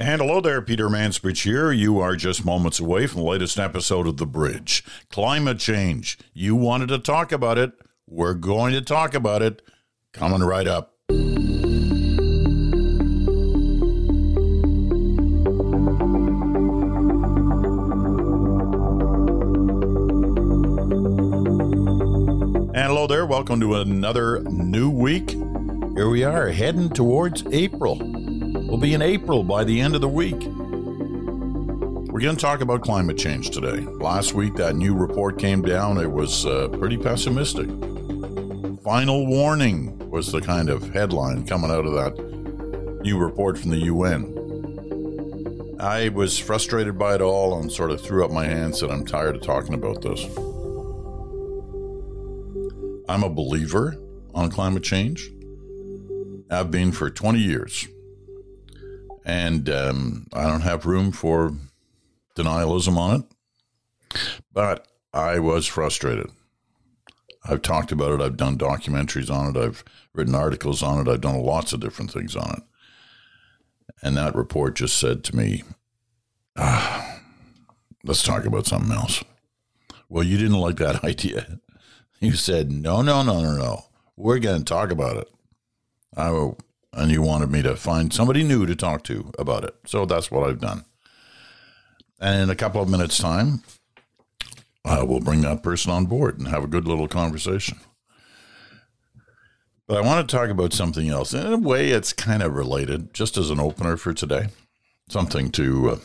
And hello there, Peter Mansbridge here. You are just moments away from the latest episode of The Bridge. Climate change. You wanted to talk about it. We're going to talk about it. Coming right up. And hello there. Welcome to another new week. Here we are heading towards April. We'll be in April by the end of the week. We're going to talk about climate change today. Last week, that new report came down. It was uh, pretty pessimistic. Final warning was the kind of headline coming out of that new report from the UN. I was frustrated by it all and sort of threw up my hands and I'm tired of talking about this. I'm a believer on climate change. I've been for 20 years. And um, I don't have room for denialism on it. But I was frustrated. I've talked about it. I've done documentaries on it. I've written articles on it. I've done lots of different things on it. And that report just said to me, ah, let's talk about something else. Well, you didn't like that idea. You said, no, no, no, no, no. We're going to talk about it. I will, and you wanted me to find somebody new to talk to about it. So that's what I've done. And in a couple of minutes' time, I will bring that person on board and have a good little conversation. But I want to talk about something else. In a way, it's kind of related, just as an opener for today, something to uh,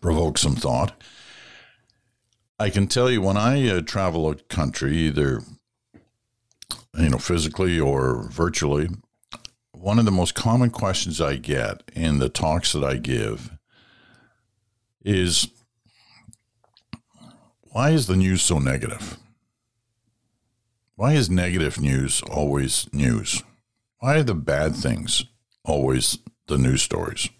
provoke some thought. I can tell you when I uh, travel a country, either you know physically or virtually, one of the most common questions I get in the talks that I give is why is the news so negative? Why is negative news always news? Why are the bad things always the news stories?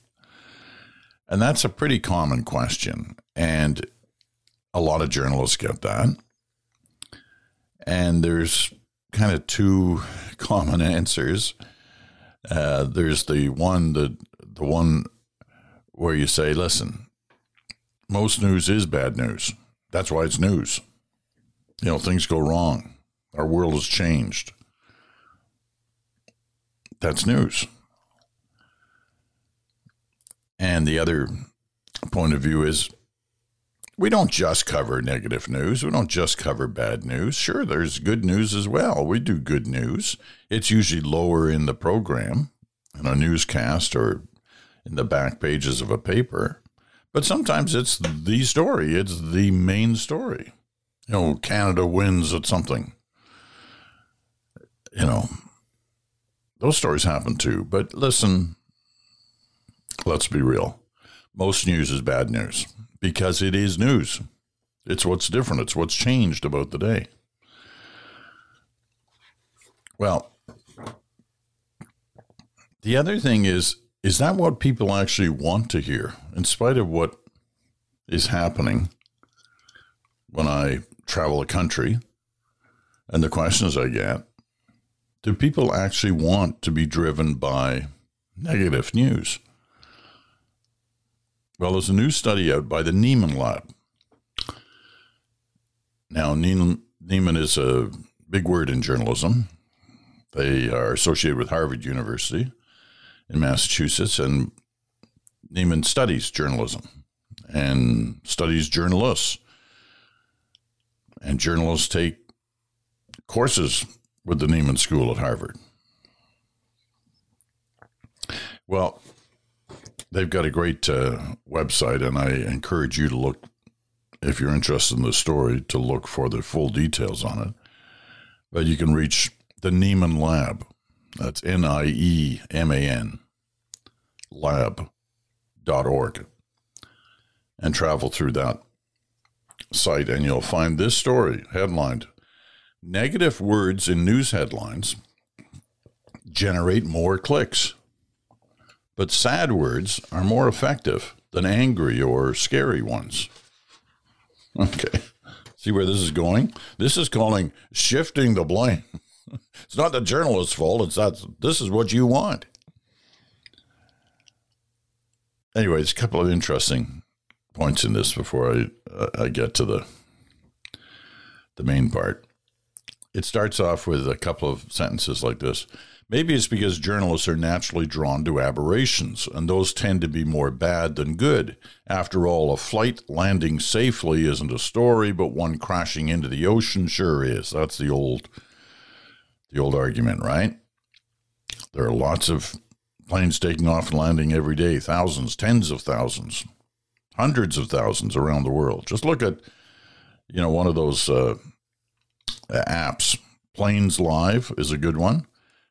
And that's a pretty common question. And a lot of journalists get that. And there's kind of two common answers. Uh, there's the one that the one where you say, listen, most news is bad news. That's why it's news. You know, things go wrong. Our world has changed. That's news. And the other point of view is we don't just cover negative news. We don't just cover bad news. Sure, there's good news as well. We do good news. It's usually lower in the program, in a newscast or in the back pages of a paper. But sometimes it's the story, it's the main story. You know, Canada wins at something. You know, those stories happen too. But listen, let's be real. Most news is bad news because it is news. It's what's different, it's what's changed about the day. Well, the other thing is is that what people actually want to hear in spite of what is happening when I travel a country and the questions I get? Do people actually want to be driven by negative news? Well, there's a new study out by the Nieman Lab. Now, Nieman is a big word in journalism. They are associated with Harvard University in Massachusetts, and Nieman studies journalism and studies journalists. And journalists take courses with the Nieman School at Harvard. Well, they've got a great uh, website, and I encourage you to look, if you're interested in the story, to look for the full details on it. But you can reach the Nieman Lab. That's N I E M A N lab.org and travel through that site, and you'll find this story headlined Negative words in news headlines generate more clicks, but sad words are more effective than angry or scary ones. Okay. See where this is going? This is calling shifting the blame. it's not the journalist's fault. It's that this is what you want. anyway, there's a couple of interesting points in this before I uh, I get to the the main part. It starts off with a couple of sentences like this. Maybe it's because journalists are naturally drawn to aberrations, and those tend to be more bad than good. After all, a flight landing safely isn't a story, but one crashing into the ocean sure is. That's the old the old argument, right? There are lots of planes taking off and landing every day, thousands, tens of thousands, hundreds of thousands around the world. Just look at, you know, one of those uh, apps. Planes Live is a good one.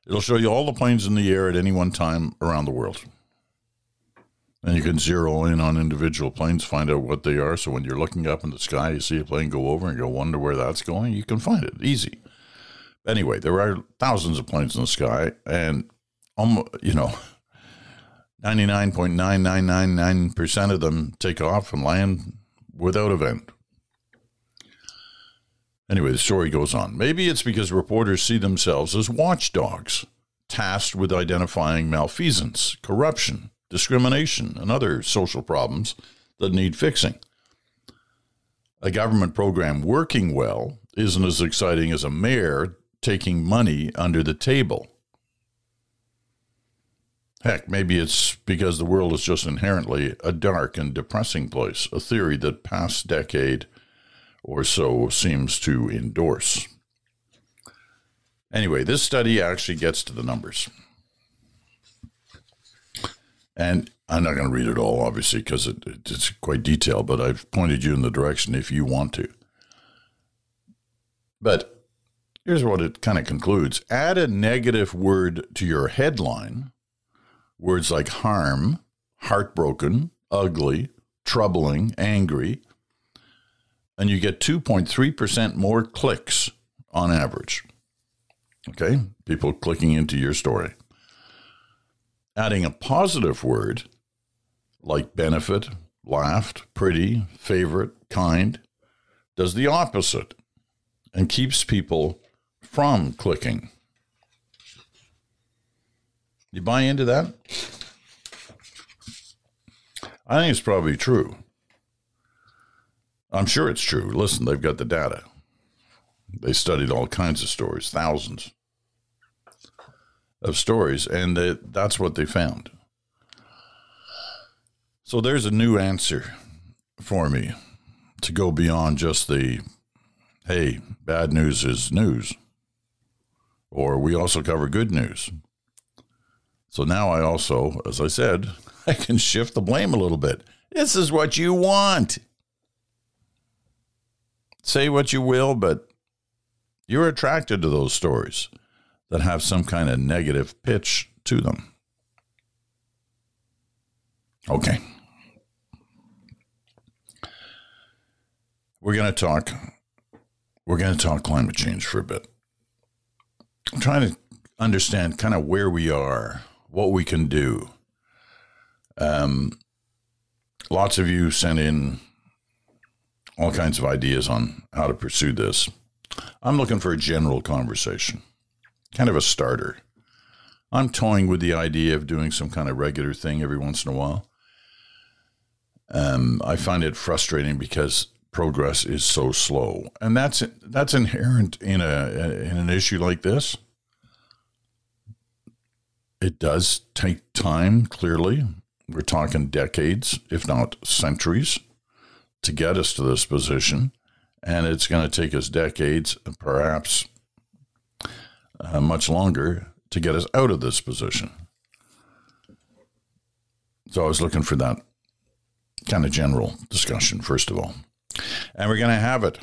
It'll show you all the planes in the air at any one time around the world. And you can zero in on individual planes, find out what they are. So when you're looking up in the sky, you see a plane go over and go wonder where that's going, you can find it easy. Anyway, there are thousands of planes in the sky, and almost, you know, 99.9999% of them take off and land without event. Anyway, the story goes on. Maybe it's because reporters see themselves as watchdogs, tasked with identifying malfeasance, corruption, discrimination, and other social problems that need fixing. A government program working well isn't as exciting as a mayor taking money under the table. Heck, maybe it's because the world is just inherently a dark and depressing place, a theory that past decade or so seems to endorse. Anyway, this study actually gets to the numbers. And I'm not going to read it all, obviously, because it, it's quite detailed, but I've pointed you in the direction if you want to. But here's what it kind of concludes add a negative word to your headline Words like harm, heartbroken, ugly, troubling, angry, and you get 2.3% more clicks on average. Okay, people clicking into your story. Adding a positive word like benefit, laughed, pretty, favorite, kind does the opposite and keeps people from clicking. You buy into that? I think it's probably true. I'm sure it's true. Listen, they've got the data. They studied all kinds of stories, thousands of stories, and they, that's what they found. So there's a new answer for me to go beyond just the hey, bad news is news, or we also cover good news. So now I also, as I said, I can shift the blame a little bit. This is what you want. Say what you will, but you're attracted to those stories that have some kind of negative pitch to them. Okay. We're going to talk we're going to talk climate change for a bit. I'm trying to understand kind of where we are what we can do. Um, lots of you sent in all kinds of ideas on how to pursue this. I'm looking for a general conversation, kind of a starter. I'm toying with the idea of doing some kind of regular thing every once in a while. Um, I find it frustrating because progress is so slow, and that's that's inherent in a in an issue like this. It does take time, clearly. We're talking decades, if not centuries, to get us to this position. And it's going to take us decades, perhaps uh, much longer, to get us out of this position. So I was looking for that kind of general discussion, first of all. And we're going to have it.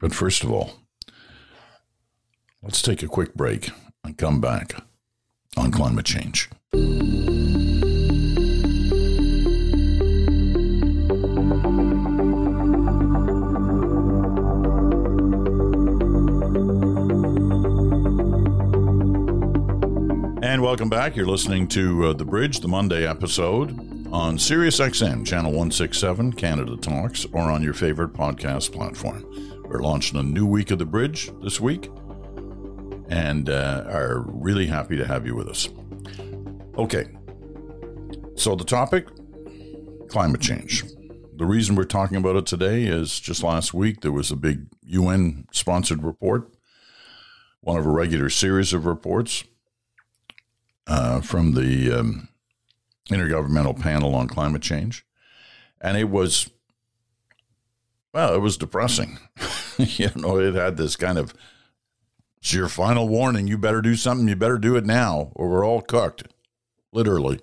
But first of all, let's take a quick break and come back on climate change. And welcome back. You're listening to uh, The Bridge, the Monday episode on SiriusXM, Channel 167, Canada Talks, or on your favorite podcast platform. We're launching a new week of The Bridge this week and uh, are really happy to have you with us. Okay. So, the topic climate change. The reason we're talking about it today is just last week there was a big UN sponsored report, one of a regular series of reports uh, from the um, Intergovernmental Panel on Climate Change. And it was, well, it was depressing. you know, it had this kind of, it's your final warning. You better do something. You better do it now, or we're all cooked, literally.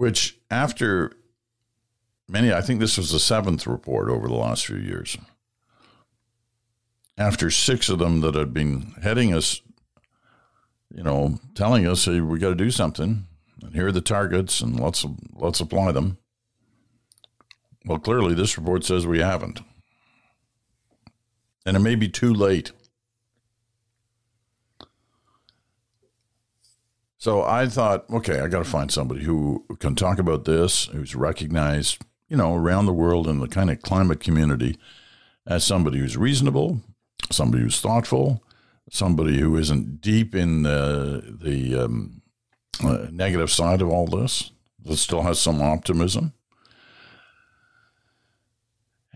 which after many, I think this was the seventh report over the last few years. After six of them that had been heading us, you know, telling us, hey, we got to do something, and here are the targets, and let's let's apply them. Well, clearly, this report says we haven't, and it may be too late. So I thought, okay, I got to find somebody who can talk about this, who's recognized, you know, around the world in the kind of climate community as somebody who's reasonable, somebody who's thoughtful, somebody who isn't deep in the, the um, uh, negative side of all this, that still has some optimism.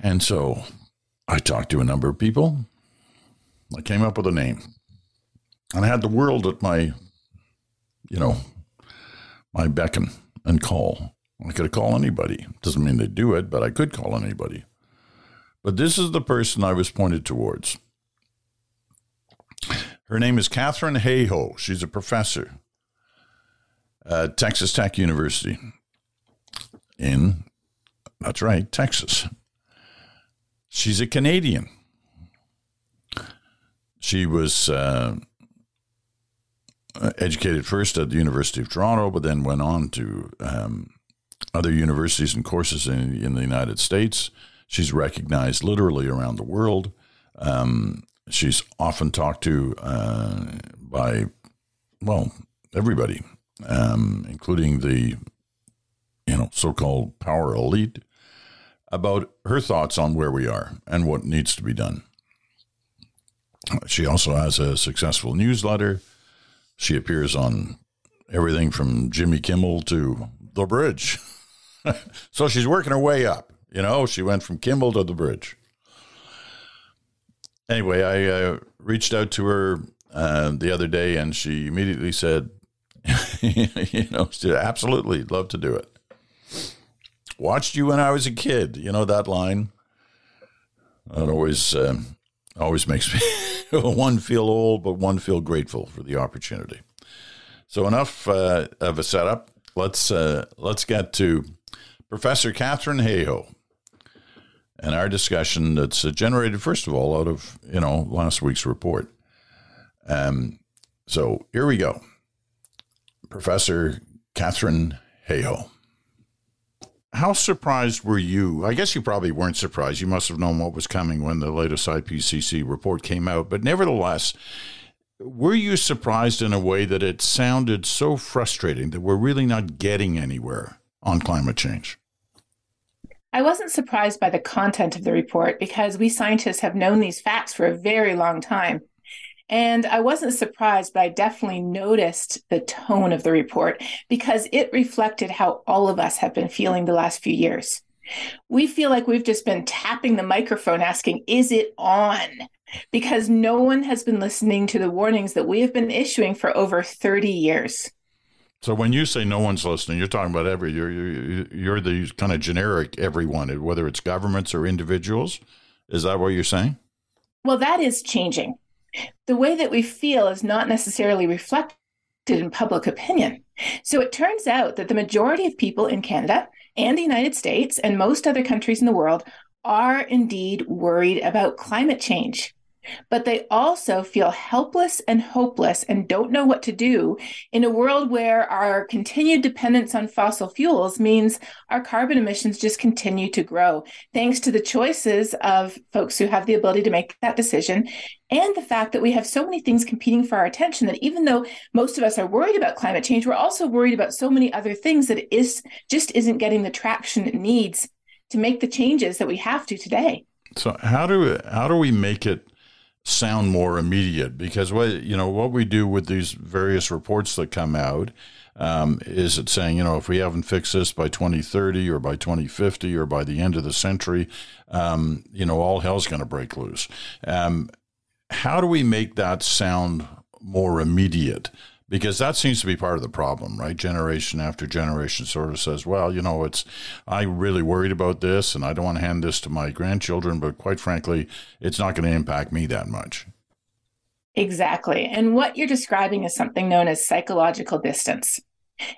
And so I talked to a number of people. I came up with a name. And I had the world at my you know, my beckon and call. I could call anybody. Doesn't mean they do it, but I could call anybody. But this is the person I was pointed towards. Her name is Katharine Hayhoe. She's a professor at Texas Tech University in, that's right, Texas. She's a Canadian. She was uh, educated first at the University of Toronto, but then went on to um, other universities and courses in, in the United States. She's recognized literally around the world. Um, she's often talked to uh, by, well, everybody, um, including the, you know, so-called power elite, about her thoughts on where we are and what needs to be done. She also has a successful newsletter. She appears on everything from Jimmy Kimmel to The Bridge. so she's working her way up. You know, she went from Kimmel to The Bridge. Anyway, I uh, reached out to her uh, the other day and she immediately said, you know, she absolutely love to do it. Watched you when I was a kid. You know that line? That always, uh, always makes me one feel old, but one feel grateful for the opportunity. So enough uh, of a setup. Let's uh, let's get to Professor Katharine Hayhoe and our discussion that's generated first of all out of you know last week's report. Um, so here we go, Professor Katharine Hayhoe how surprised were you? I guess you probably weren't surprised. You must have known what was coming when the latest IPCC report came out. But nevertheless, were you surprised in a way that it sounded so frustrating that we're really not getting anywhere on climate change? I wasn't surprised by the content of the report because we scientists have known these facts for a very long time. And I wasn't surprised, but I definitely noticed the tone of the report because it reflected how all of us have been feeling the last few years. We feel like we've just been tapping the microphone asking, is it on? Because no one has been listening to the warnings that we have been issuing for over 30 years. So when you say no one's listening, you're talking about every you're you're, you're the kind of generic everyone, whether it's governments or individuals. Is that what you're saying? Well, that is changing the way that we feel is not necessarily reflected in public opinion. So it turns out that the majority of people in Canada and the United States and most other countries in the world are indeed worried about climate change but they also feel helpless and hopeless and don't know what to do in a world where our continued dependence on fossil fuels means our carbon emissions just continue to grow, thanks to the choices of folks who have the ability to make that decision. And the fact that we have so many things competing for our attention that even though most of us are worried about climate change, we're also worried about so many other things that is just isn't getting the traction it needs to make the changes that we have to today. So how do how do we make it sound more immediate. Because what you know what we do with these various reports that come out um, is it saying you know if we haven't fixed this by 2030 or by 2050 or by the end of the century um, you know all hell's going to break loose. Um, how do we make that sound more immediate because that seems to be part of the problem, right? Generation after generation sort of says, well, you know, it's, I'm really worried about this and I don't want to hand this to my grandchildren, but quite frankly, it's not going to impact me that much. Exactly. And what you're describing is something known as psychological distance.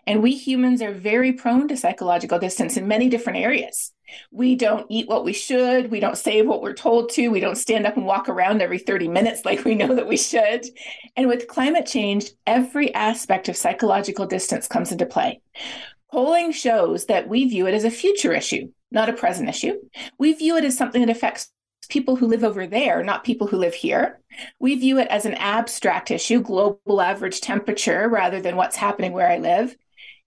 And we humans are very prone to psychological distance in many different areas. We don't eat what we should. We don't save what we're told to. We don't stand up and walk around every 30 minutes like we know that we should. And with climate change, every aspect of psychological distance comes into play. Polling shows that we view it as a future issue, not a present issue. We view it as something that affects people who live over there, not people who live here. We view it as an abstract issue, global average temperature, rather than what's happening where I live.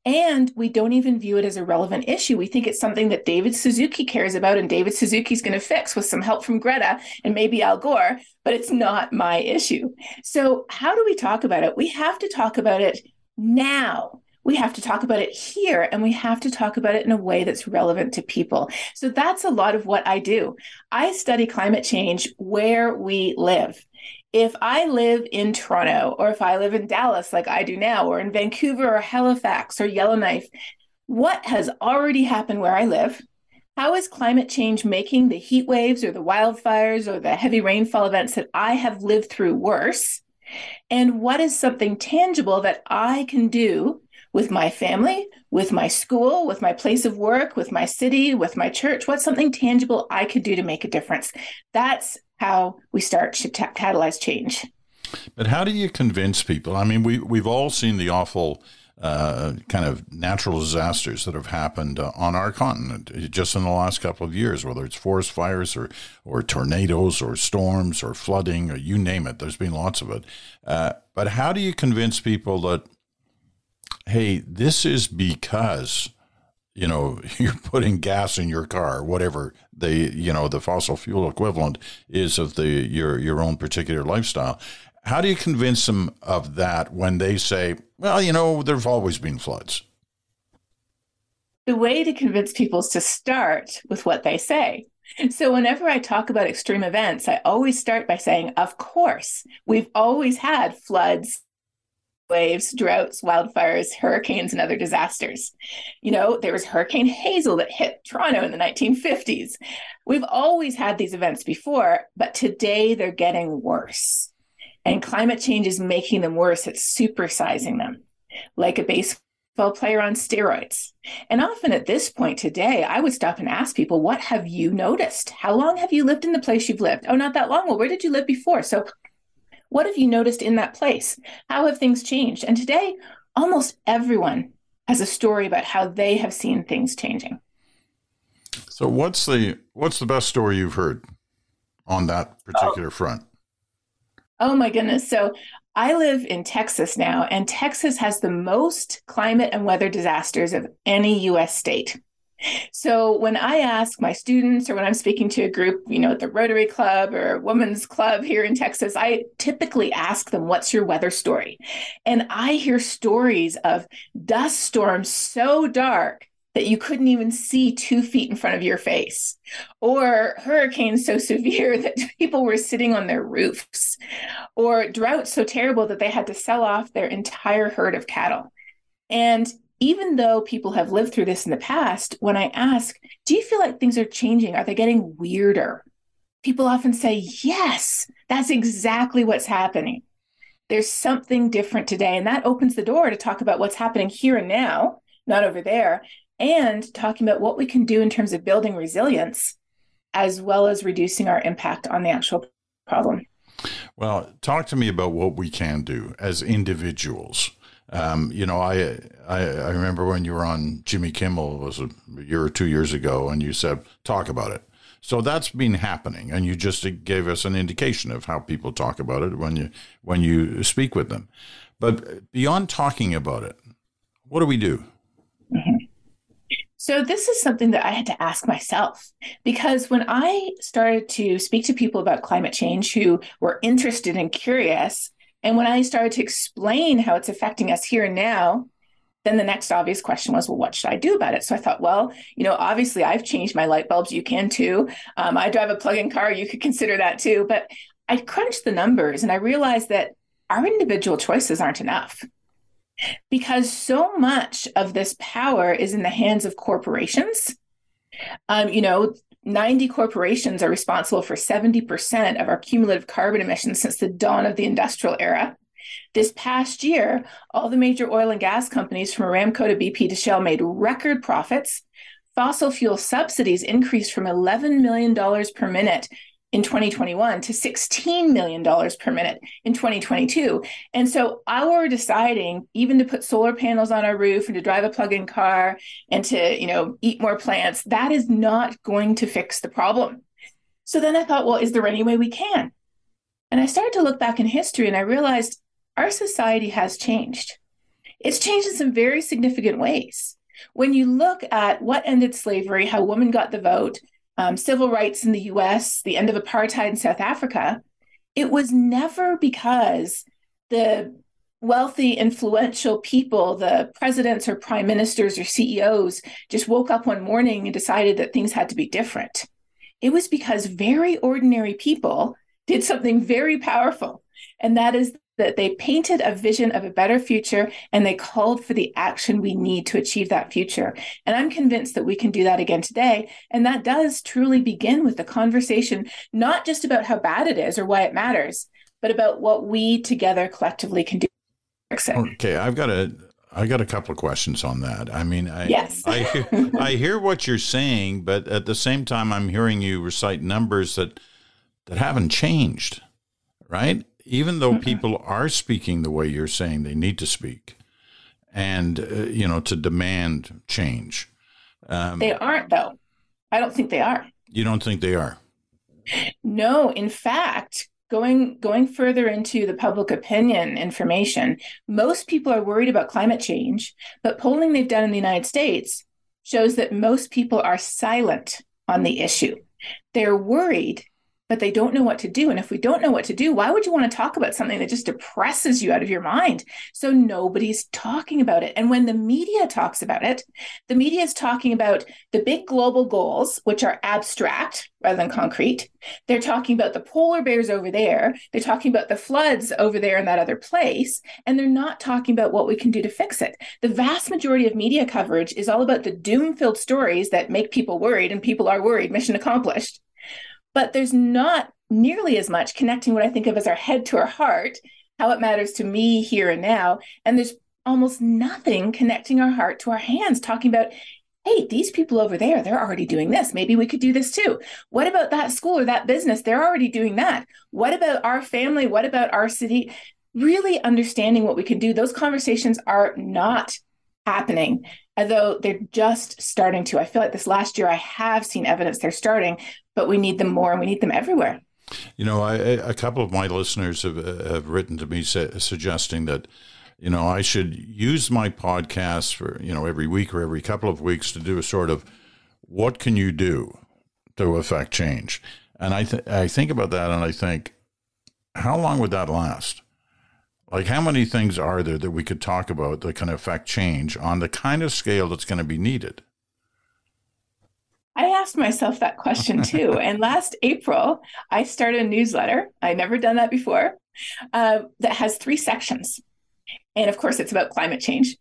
And we don't even view it as a relevant issue. We think it's something that David Suzuki cares about and David Suzuki's going to fix with some help from Greta and maybe Al Gore, but it's not my issue. So, how do we talk about it? We have to talk about it now we have to talk about it here and we have to talk about it in a way that's relevant to people. So that's a lot of what I do. I study climate change where we live. If I live in Toronto or if I live in Dallas, like I do now, or in Vancouver or Halifax or Yellowknife, what has already happened where I live? How is climate change making the heat waves or the wildfires or the heavy rainfall events that I have lived through worse? And what is something tangible that I can do with my family, with my school, with my place of work, with my city, with my church? What's something tangible I could do to make a difference? That's how we start to catalyze change. But how do you convince people? I mean, we we've all seen the awful uh, kind of natural disasters that have happened uh, on our continent just in the last couple of years, whether it's forest fires or or tornadoes or storms or flooding or you name it. There's been lots of it. Uh, but how do you convince people that hey, this is because you know you're putting gas in your car, whatever the you know the fossil fuel equivalent is of the your your own particular lifestyle. How do you convince them of that when they say, well, you know, there've always been floods? The way to convince people is to start with what they say. So, whenever I talk about extreme events, I always start by saying, of course, we've always had floods, waves, droughts, wildfires, hurricanes, and other disasters. You know, there was Hurricane Hazel that hit Toronto in the 1950s. We've always had these events before, but today they're getting worse. And climate change is making them worse. It's supersizing them, like a baseball player on steroids. And often at this point today, I would stop and ask people, What have you noticed? How long have you lived in the place you've lived? Oh, not that long. Well, where did you live before? So what have you noticed in that place? How have things changed? And today, almost everyone has a story about how they have seen things changing. So what's the what's the best story you've heard on that particular oh. front? Oh my goodness. So I live in Texas now, and Texas has the most climate and weather disasters of any US state. So when I ask my students or when I'm speaking to a group, you know, at the Rotary Club or Women's Club here in Texas, I typically ask them, what's your weather story? And I hear stories of dust storms so dark that you couldn't even see two feet in front of your face, or hurricanes so severe that people were sitting on their roofs, or droughts so terrible that they had to sell off their entire herd of cattle. And even though people have lived through this in the past, when I ask, do you feel like things are changing? Are they getting weirder? People often say, yes, that's exactly what's happening. There's something different today. And that opens the door to talk about what's happening here and now, not over there, and talking about what we can do in terms of building resilience, as well as reducing our impact on the actual problem. Well, talk to me about what we can do as individuals um, you know, I, I, I remember when you were on Jimmy Kimmel was a year or two years ago, and you said talk about it. So that's been happening, and you just gave us an indication of how people talk about it when you when you speak with them. But beyond talking about it, what do we do? Mm-hmm. So, this is something that I had to ask myself because when I started to speak to people about climate change who were interested and curious, and when I started to explain how it's affecting us here and now, then the next obvious question was, well, what should I do about it? So I thought, well, you know, obviously I've changed my light bulbs. You can too. Um, I drive a plug in car. You could consider that too. But I crunched the numbers and I realized that our individual choices aren't enough because so much of this power is in the hands of corporations. Um, you know, 90 corporations are responsible for 70% of our cumulative carbon emissions since the dawn of the industrial era. This past year, all the major oil and gas companies from Aramco to BP to Shell made record profits. Fossil fuel subsidies increased from $11 million per minute in 2021 to $16 million per minute in 2022. And so our deciding even to put solar panels on our roof and to drive a plug-in car and to, you know, eat more plants, that is not going to fix the problem. So then I thought, well, is there any way we can? And I started to look back in history and I realized our society has changed. It's changed in some very significant ways. When you look at what ended slavery, how women got the vote, um, civil rights in the US, the end of apartheid in South Africa, it was never because the wealthy, influential people, the presidents or prime ministers or CEOs, just woke up one morning and decided that things had to be different. It was because very ordinary people did something very powerful, and that is that they painted a vision of a better future and they called for the action we need to achieve that future. And I'm convinced that we can do that again today. And that does truly begin with the conversation, not just about how bad it is or why it matters, but about what we together collectively can do. Okay, I've got a I got a couple of questions on that. I mean, I yes. I, I hear what you're saying, but at the same time, I'm hearing you recite numbers that that haven't changed, right? Even though people are speaking the way you're saying they need to speak and uh, you know to demand change um, they aren't though. I don't think they are. You don't think they are? No. In fact going going further into the public opinion information most people are worried about climate change but polling they've done in the united states shows that most people are silent on the issue. They're worried but they don't know what to do. And if we don't know what to do, why would you want to talk about something that just depresses you out of your mind? So nobody's talking about it. And when the media talks about it, the media is talking about the big global goals, which are abstract rather than concrete. They're talking about the polar bears over there. They're talking about the floods over there in that other place. And they're not talking about what we can do to fix it. The vast majority of media coverage is all about the doom filled stories that make people worried, and people are worried, mission accomplished but there's not nearly as much connecting what I think of as our head to our heart, how it matters to me here and now. And there's almost nothing connecting our heart to our hands, talking about, hey, these people over there, they're already doing this. Maybe we could do this too. What about that school or that business? They're already doing that. What about our family? What about our city? Really understanding what we can do. Those conversations are not happening although they're just starting to. I feel like this last year I have seen evidence they're starting, but we need them more and we need them everywhere. You know, I, a couple of my listeners have, have written to me sa- suggesting that, you know, I should use my podcast for, you know, every week or every couple of weeks to do a sort of what can you do to affect change? And I, th- I think about that and I think, how long would that last? Like, how many things are there that we could talk about that can affect change on the kind of scale that's going to be needed? I asked myself that question too. and last April, I started a newsletter. I'd never done that before uh, that has three sections. And of course, it's about climate change.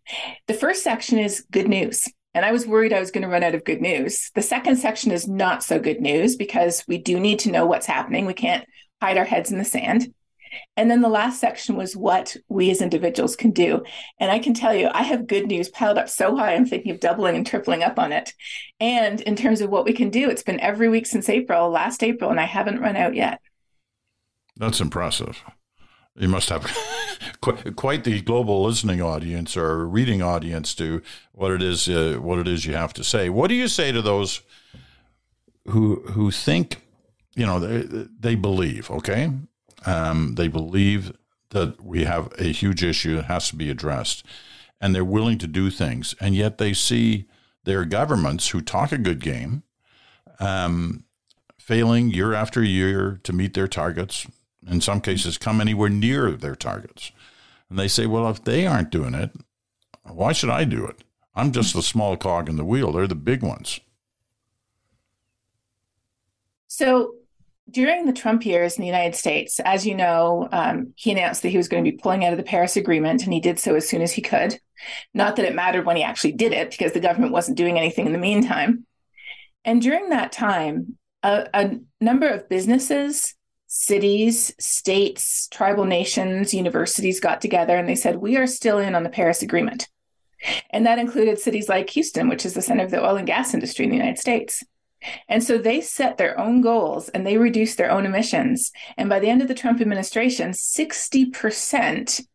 The first section is good news. And I was worried I was going to run out of good news. The second section is not so good news because we do need to know what's happening. We can't hide our heads in the sand. And then the last section was what we as individuals can do. And I can tell you, I have good news piled up so high, I'm thinking of doubling and tripling up on it. And in terms of what we can do, it's been every week since April, last April, and I haven't run out yet. That's impressive. You must have quite the global listening audience or reading audience to what it is uh, what it is you have to say. What do you say to those who who think you know they, they believe okay um, they believe that we have a huge issue that has to be addressed, and they're willing to do things, and yet they see their governments who talk a good game, um, failing year after year to meet their targets, in some cases, come anywhere near their targets. And they say, well, if they aren't doing it, why should I do it? I'm just the small cog in the wheel. They're the big ones. So during the Trump years in the United States, as you know, um, he announced that he was going to be pulling out of the Paris Agreement, and he did so as soon as he could. Not that it mattered when he actually did it, because the government wasn't doing anything in the meantime. And during that time, a, a number of businesses, cities, states, tribal nations, universities got together and they said, We are still in on the Paris Agreement. And that included cities like Houston, which is the center of the oil and gas industry in the United States. And so they set their own goals and they reduced their own emissions. And by the end of the Trump administration, 60%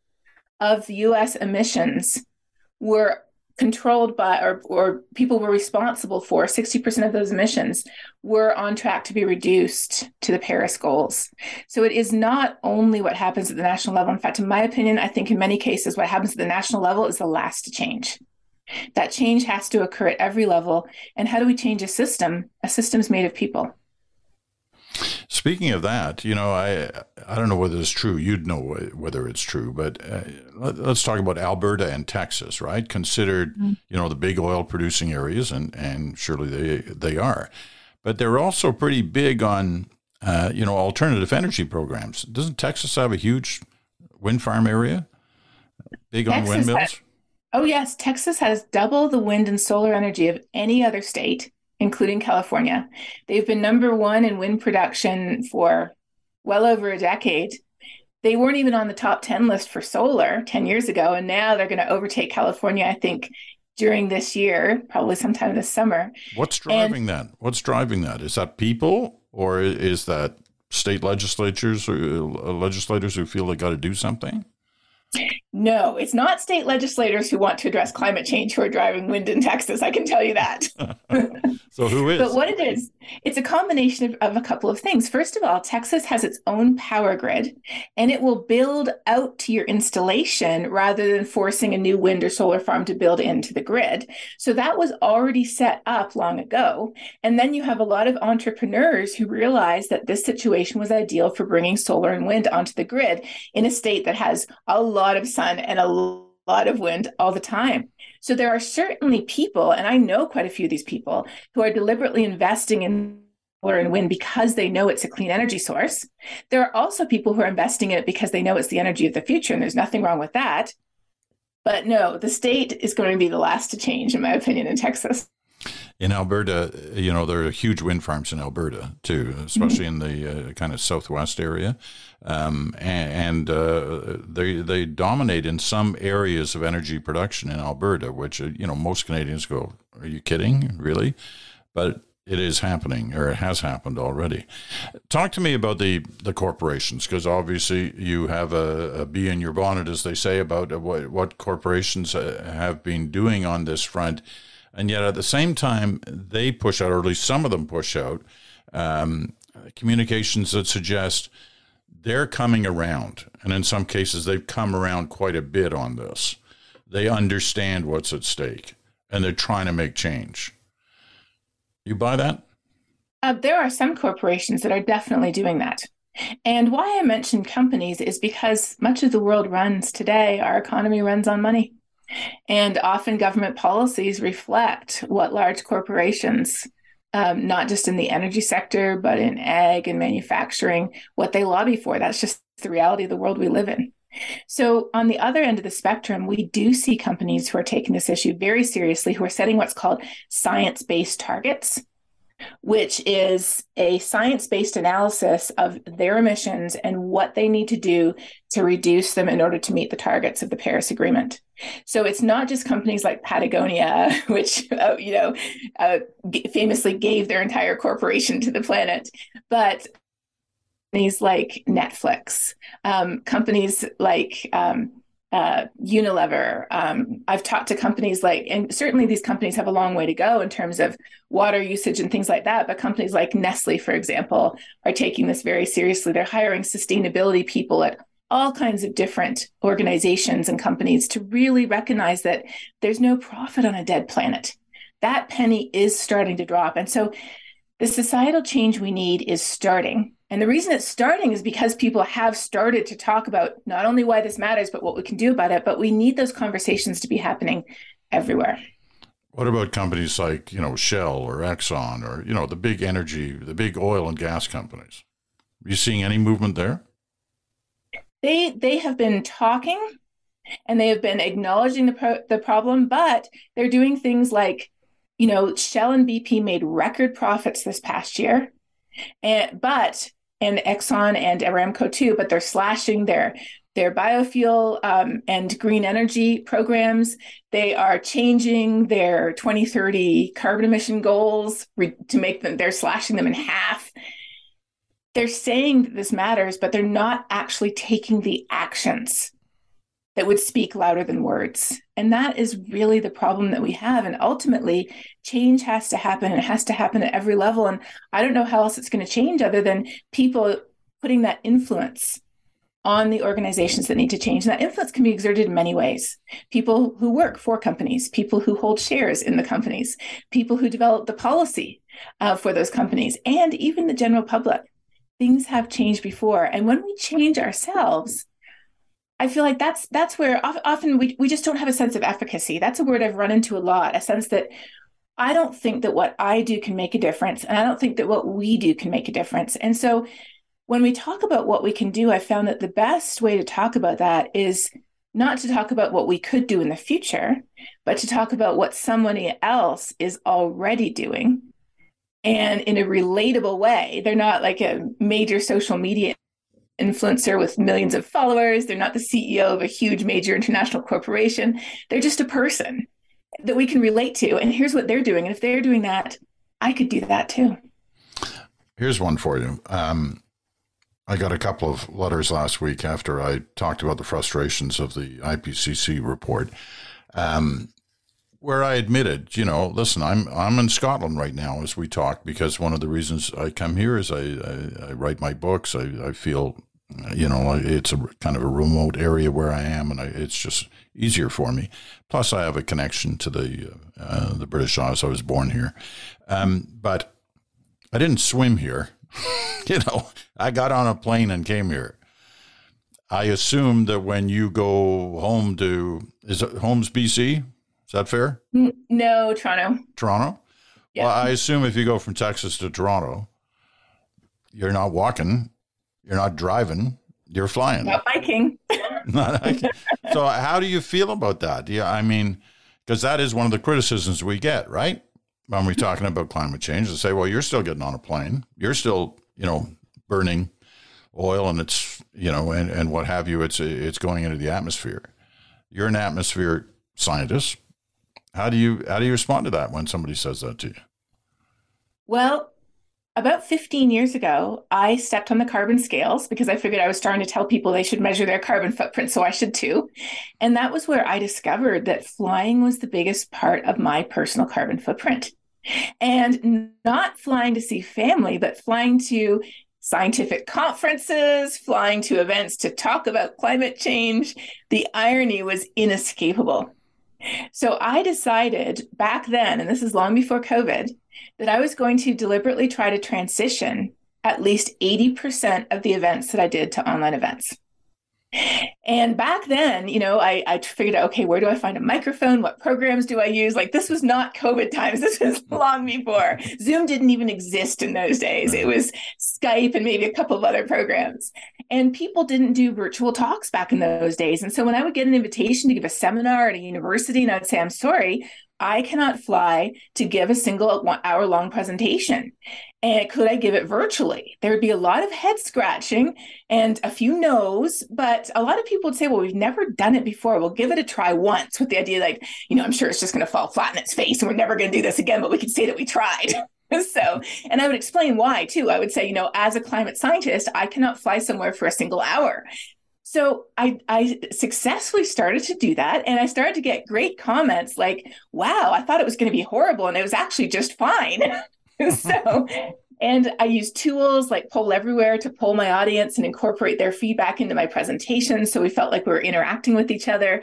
of US emissions were controlled by or, or people were responsible for 60% of those emissions were on track to be reduced to the paris goals. So it is not only what happens at the national level. In fact in my opinion i think in many cases what happens at the national level is the last to change that change has to occur at every level and how do we change a system a system is made of people Speaking of that, you know, I I don't know whether it's true. You'd know whether it's true, but uh, let, us talk about Alberta and Texas, right? Considered, mm-hmm. you know, the big oil producing areas, and and surely they they are, but they're also pretty big on, uh, you know, alternative energy programs. Doesn't Texas have a huge wind farm area? Big Texas on windmills. Has, oh yes, Texas has double the wind and solar energy of any other state including California. They've been number one in wind production for well over a decade. They weren't even on the top 10 list for solar 10 years ago, and now they're going to overtake California, I think, during this year, probably sometime this summer. What's driving and, that? What's driving that? Is that people or is that state legislatures or uh, legislators who feel they got to do something? No, it's not state legislators who want to address climate change who are driving wind in Texas. I can tell you that. so, who is? but what it is, it's a combination of, of, a couple of things. First of all, Texas has its own power grid and it will build out to your installation rather than forcing a new wind or solar farm to build into the grid. So, that was already set up long ago. And then you have a lot of entrepreneurs who realized that this situation was ideal for bringing solar and wind onto the grid in a state that has a lot of sun sun and a lot of wind all the time. So there are certainly people, and I know quite a few of these people, who are deliberately investing in solar and wind because they know it's a clean energy source. There are also people who are investing in it because they know it's the energy of the future, and there's nothing wrong with that. But no, the state is going to be the last to change, in my opinion, in Texas in Alberta, you know, there are huge wind farms in Alberta too, especially mm-hmm. in the uh, kind of southwest area, um, and, and uh, they they dominate in some areas of energy production in Alberta, which uh, you know most Canadians go, "Are you kidding? Really?" But it is happening, or it has happened already. Talk to me about the the corporations, because obviously you have a, a bee in your bonnet, as they say, about what what corporations uh, have been doing on this front and yet at the same time, they push out, or at least some of them push out, um, communications that suggest they're coming around. And in some cases, they've come around quite a bit on this. They understand what's at stake and they're trying to make change. You buy that? Uh, there are some corporations that are definitely doing that. And why I mentioned companies is because much of the world runs today, our economy runs on money. And often government policies reflect what large corporations, um, not just in the energy sector, but in ag and manufacturing, what they lobby for. That's just the reality of the world we live in. So, on the other end of the spectrum, we do see companies who are taking this issue very seriously, who are setting what's called science based targets which is a science based analysis of their emissions and what they need to do to reduce them in order to meet the targets of the Paris Agreement. So it's not just companies like Patagonia, which uh, you know uh, famously gave their entire corporation to the planet, but companies like Netflix, um, companies like um, uh, Unilever. Um, I've talked to companies like, and certainly these companies have a long way to go in terms of water usage and things like that. But companies like Nestle, for example, are taking this very seriously. They're hiring sustainability people at all kinds of different organizations and companies to really recognize that there's no profit on a dead planet. that penny is starting to drop. And so the societal change we need is starting. And the reason it's starting is because people have started to talk about not only why this matters, but what we can do about it. But we need those conversations to be happening everywhere. What about companies like, you know, Shell or Exxon or, you know, the big energy, the big oil and gas companies? Are you seeing any movement there? They they have been talking and they have been acknowledging the pro- the problem, but they're doing things like, you know, Shell and BP made record profits this past year. And but and Exxon and Aramco too, but they're slashing their their biofuel um, and green energy programs. They are changing their 2030 carbon emission goals re- to make them, they're slashing them in half. They're saying that this matters, but they're not actually taking the actions that would speak louder than words. And that is really the problem that we have. And ultimately, change has to happen it has to happen at every level. And I don't know how else it's going to change other than people putting that influence on the organizations that need to change. And that influence can be exerted in many ways. People who work for companies, people who hold shares in the companies, people who develop the policy uh, for those companies, and even the general public. Things have changed before. And when we change ourselves, I feel like that's that's where often we, we just don't have a sense of efficacy. That's a word I've run into a lot, a sense that I don't think that what I do can make a difference. And I don't think that what we do can make a difference. And so when we talk about what we can do, I found that the best way to talk about that is not to talk about what we could do in the future, but to talk about what somebody else is already doing and in a relatable way. They're not like a major social media influencer with millions of followers. They're not the CEO of a huge major international corporation. They're just a person that we can relate to. And here's what they're doing. And if they're doing that, I could do that too. Here's one for you. Um, I got a couple of letters last week after I talked about the frustrations of the IPCC report, um, where I admitted, you know, listen, I'm I'm in Scotland right now as we talk because one of the reasons I come here is I I, I write my books. I, I feel, you know, it's a kind of a remote area where I am, and I, it's just easier for me. Plus, I have a connection to the uh, the British Isles. I was born here, um, but I didn't swim here. you know, I got on a plane and came here. I assume that when you go home to is it Holmes, BC? Is that fair? No, Toronto. Toronto. Yeah. Well, I assume if you go from Texas to Toronto, you're not walking, you're not driving, you're flying. Not biking. not hiking. so, how do you feel about that? Yeah, I mean, because that is one of the criticisms we get, right? when we're talking about climate change they say, well, you're still getting on a plane, you're still, you know, burning oil and it's, you know, and, and what have you, it's it's going into the atmosphere. You're an atmosphere scientist. How do you how do you respond to that when somebody says that to you? Well, about 15 years ago, I stepped on the carbon scales because I figured I was starting to tell people they should measure their carbon footprint, so I should too. And that was where I discovered that flying was the biggest part of my personal carbon footprint. And not flying to see family, but flying to scientific conferences, flying to events to talk about climate change. The irony was inescapable. So I decided back then, and this is long before COVID, that I was going to deliberately try to transition at least 80% of the events that I did to online events. And back then, you know, I, I figured out, okay, where do I find a microphone? What programs do I use? Like, this was not COVID times. This was long before. Zoom didn't even exist in those days. It was Skype and maybe a couple of other programs. And people didn't do virtual talks back in those days. And so when I would get an invitation to give a seminar at a university, and I'd say, I'm sorry, I cannot fly to give a single hour long presentation. And could I give it virtually? There would be a lot of head scratching and a few no's, but a lot of people would say, well, we've never done it before. We'll give it a try once with the idea like, you know, I'm sure it's just going to fall flat in its face and we're never going to do this again, but we can say that we tried. so, and I would explain why too. I would say, you know, as a climate scientist, I cannot fly somewhere for a single hour. So I, I successfully started to do that. And I started to get great comments like, wow, I thought it was going to be horrible. And it was actually just fine. so, and I use tools like Poll Everywhere to poll my audience and incorporate their feedback into my presentation. So we felt like we were interacting with each other.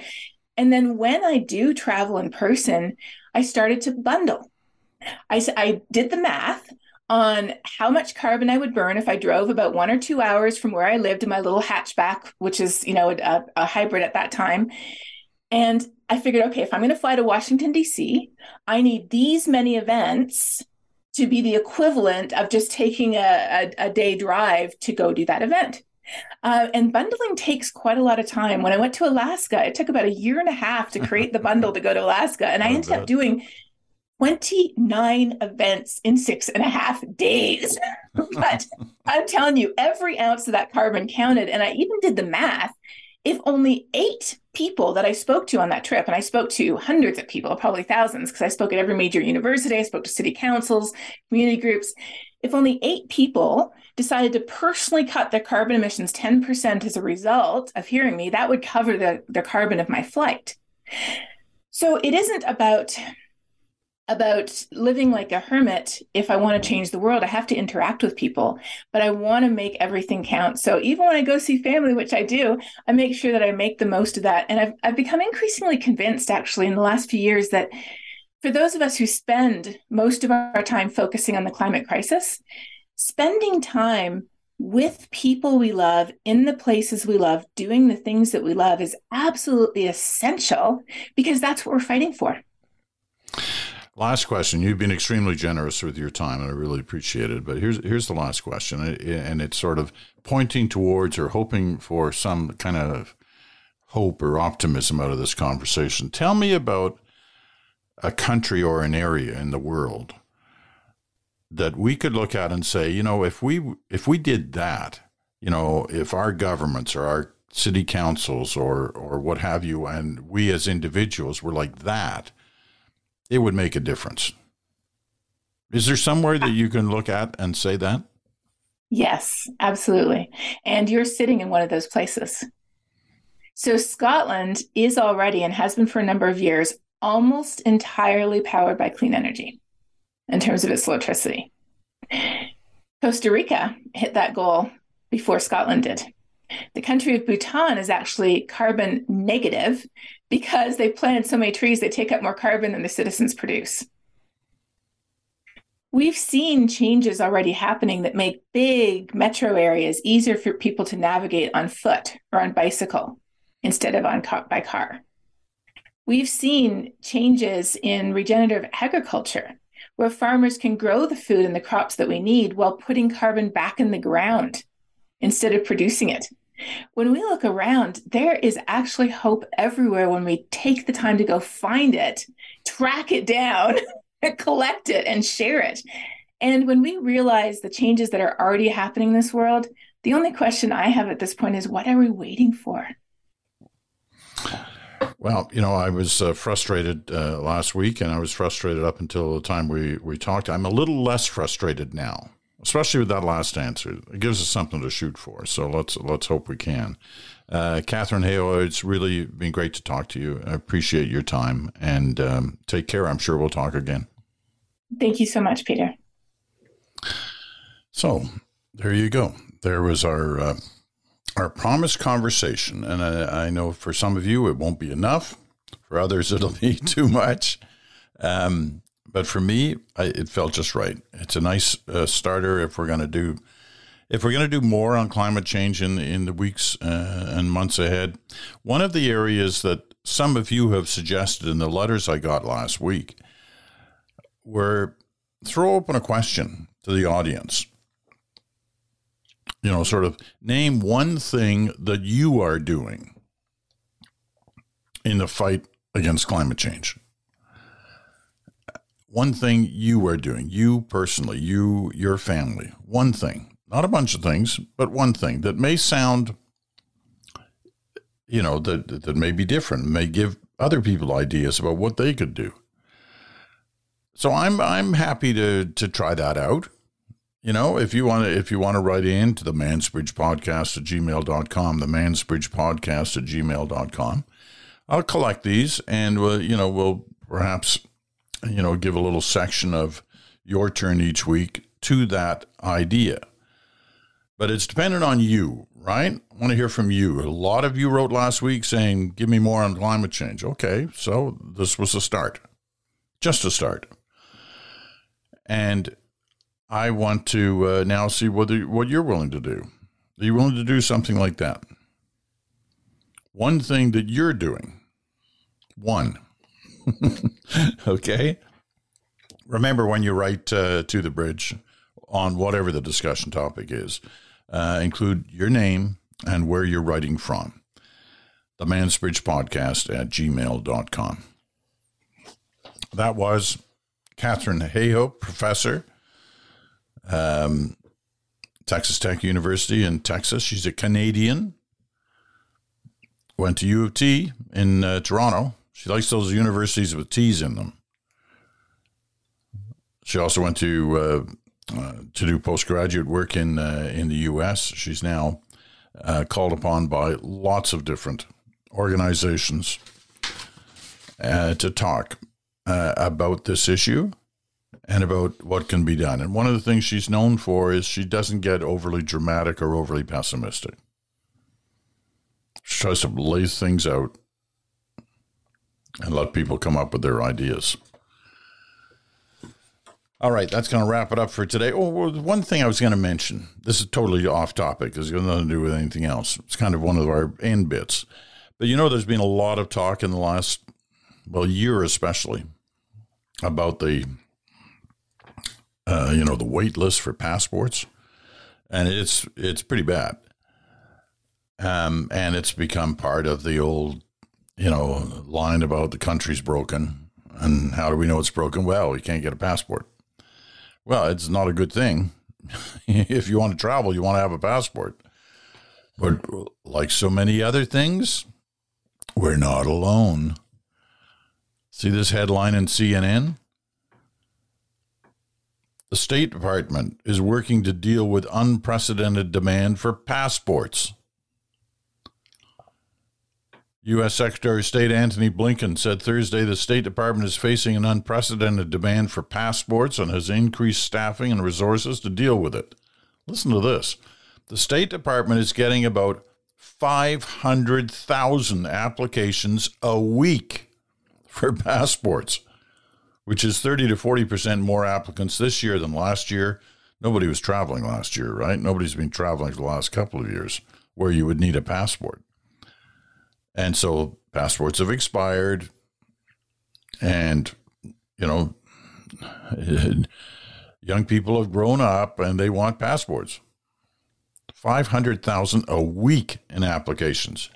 And then when I do travel in person, I started to bundle. I, I did the math on how much carbon I would burn if I drove about one or two hours from where I lived in my little hatchback, which is, you know, a, a hybrid at that time. And I figured, okay, if I'm going to fly to Washington, D.C., I need these many events to be the equivalent of just taking a, a, a day drive to go do that event. Uh, and bundling takes quite a lot of time. When I went to Alaska, it took about a year and a half to create the bundle to go to Alaska. And I, I ended bet. up doing 29 events in six and a half days. but I'm telling you, every ounce of that carbon counted. And I even did the math. If only eight people that I spoke to on that trip, and I spoke to hundreds of people, probably thousands, because I spoke at every major university, I spoke to city councils, community groups. If only eight people decided to personally cut their carbon emissions 10% as a result of hearing me, that would cover the, the carbon of my flight. So it isn't about about living like a hermit if I want to change the world. I have to interact with people, but I want to make everything count. So even when I go see family, which I do, I make sure that I make the most of that. And I've, I've become increasingly convinced, actually, in the last few years that for those of us who spend most of our time focusing on the climate crisis, spending time with people we love in the places we love, doing the things that we love is absolutely essential because that's what we're fighting for. Last question. You've been extremely generous with your time, and I really appreciate it. But here's here's the last question, and it's sort of pointing towards or hoping for some kind of hope or optimism out of this conversation. Tell me about a country or an area in the world that we could look at and say, you know, if we if we did that, you know, if our governments or our city councils or or what have you, and we as individuals were like that it would make a difference. Is there somewhere that you can look at and say that? Yes, absolutely. And you're sitting in one of those places. So, Scotland is already and has been for a number of years almost entirely powered by clean energy in terms of its electricity. Costa Rica hit that goal before Scotland did. The country of Bhutan is actually carbon negative because they've planted so many trees that take up more carbon than the citizens produce. We've seen changes already happening that make big metro areas easier for people to navigate on foot or on bicycle instead of on car, by car. We've seen changes in regenerative agriculture where farmers can grow the food and the crops that we need while putting carbon back in the ground instead of producing it. When we look around, there is actually hope everywhere when we take the time to go find it, track it down, collect it, and share it. And when we realize the changes that are already happening in this world, the only question I have at this point is what are we waiting for? Well, you know, I was uh, frustrated uh, last week, and I was frustrated up until the time we, we talked. I'm a little less frustrated now especially with that last answer. It gives us something to shoot for. So let's let's hope we can. Uh, Katharine Hayhoe, it's really been great to talk to you. I appreciate your time and um, take care. I'm sure we'll talk again. Thank you so much, Peter. So there you go. There was our uh, our promised conversation, and I, I, know for some of you it won't be enough. For others, it'll be too much. Um, but for me, I, it felt just right. It's a nice uh, starter if we're going to do if we're going to do more on climate change in in the weeks uh, and months ahead. One of the areas that some of you have suggested in the letters I got last week were throw open a question to the audience. You know, sort of name one thing that you are doing in the fight against climate change one thing you are doing, you personally, you, your family, one thing, not a bunch of things, but one thing that may sound, you know, that, that may be different, may give other people ideas about what they could do. So I'm, I'm happy to, to try that out. You know, if you want to, if you want to write in to the Mansbridge podcast at gmail.com, the Mansbridge podcast at gmail.com, I'll collect these and we'll, you know, we'll perhaps you know, give a little section of your turn each week to that idea. But it's dependent on you, right? I want to hear from you. A lot of you wrote last week saying, give me more on climate change. Okay, so this was a start, just a start. And I want to uh, now see whether what you're willing to do. Are you willing to do something like that? One thing that you're doing, one, okay? Remember when you write uh, to the bridge on whatever the discussion topic is, uh, include your name and where you're writing from. The Mansbridge Podcast at gmail.com. That was Katharine Hayhoe, professor, um, Texas Tech University in Texas. She's a Canadian. Went to U of T in uh, Toronto. She likes those universities with T's in them. She also went to uh, uh, to do postgraduate work in uh, in the U.S. She's now uh, called upon by lots of different organizations to talk about this issue and about what can be done. And one of the things she's known for is she doesn't get overly dramatic or overly pessimistic. She tries to lay things out and let people come up with their ideas. All right, that's going to wrap it up for today. Oh, one thing I was going to mention. This is totally off topic. It's got nothing to do with anything else. It's kind of one of our end bits. But you know, there's been a lot of talk in the last, well, year especially, about the, uh, you know, the wait list for passports, and it's it's pretty bad. Um, and it's become part of the old, you know, line about the country's broken, and how do we know it's broken? Well, you can't get a passport. Well, it's not a good thing. if you want to travel, you want to have a passport. But like so many other things, we're not alone. See this headline in CNN? The State Department is working to deal with unprecedented demand for passports. U.S. Secretary of State Antony Blinken said Thursday the State Department is facing an unprecedented demand for passports and has increased staffing and resources to deal with it. Listen to this the State Department is getting about 500,000 applications a week for passports, which is 30 to 40% more applicants this year than last year. Nobody was traveling last year, right? Nobody's been traveling for the last couple of years where you would need a passport. And so passports have expired. And, you know, young people have grown up and they want passports. 500,000 a week in applications.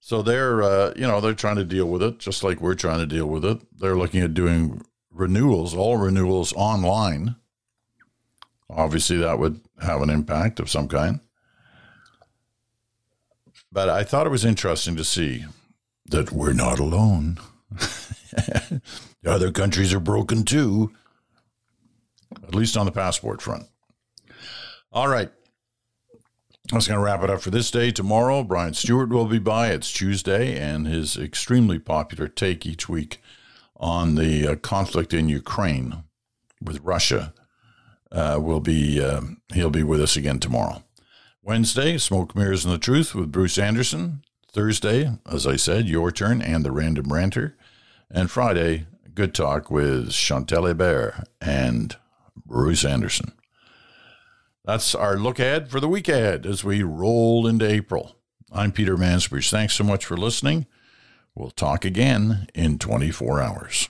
So they're, uh, you know, they're trying to deal with it just like we're trying to deal with it. They're looking at doing renewals, all renewals online. Obviously, that would have an impact of some kind. But I thought it was interesting to see that we're not alone. Other countries are broken too, at least on the passport front. All right. That's going to wrap it up for this day. Tomorrow, Brian Stewart will be by. It's Tuesday, and his extremely popular take each week on the uh, conflict in Ukraine with Russia uh, will be, uh, he'll be with us again tomorrow. Wednesday, Smoke Mirrors and the Truth with Bruce Anderson. Thursday, as I said, Your Turn and the Random Ranter. And Friday, Good Talk with Chantal Hébert and Bruce Anderson. That's our look ahead for the week ahead as we roll into April. I'm Peter Mansbridge. Thanks so much for listening. We'll talk again in 24 hours.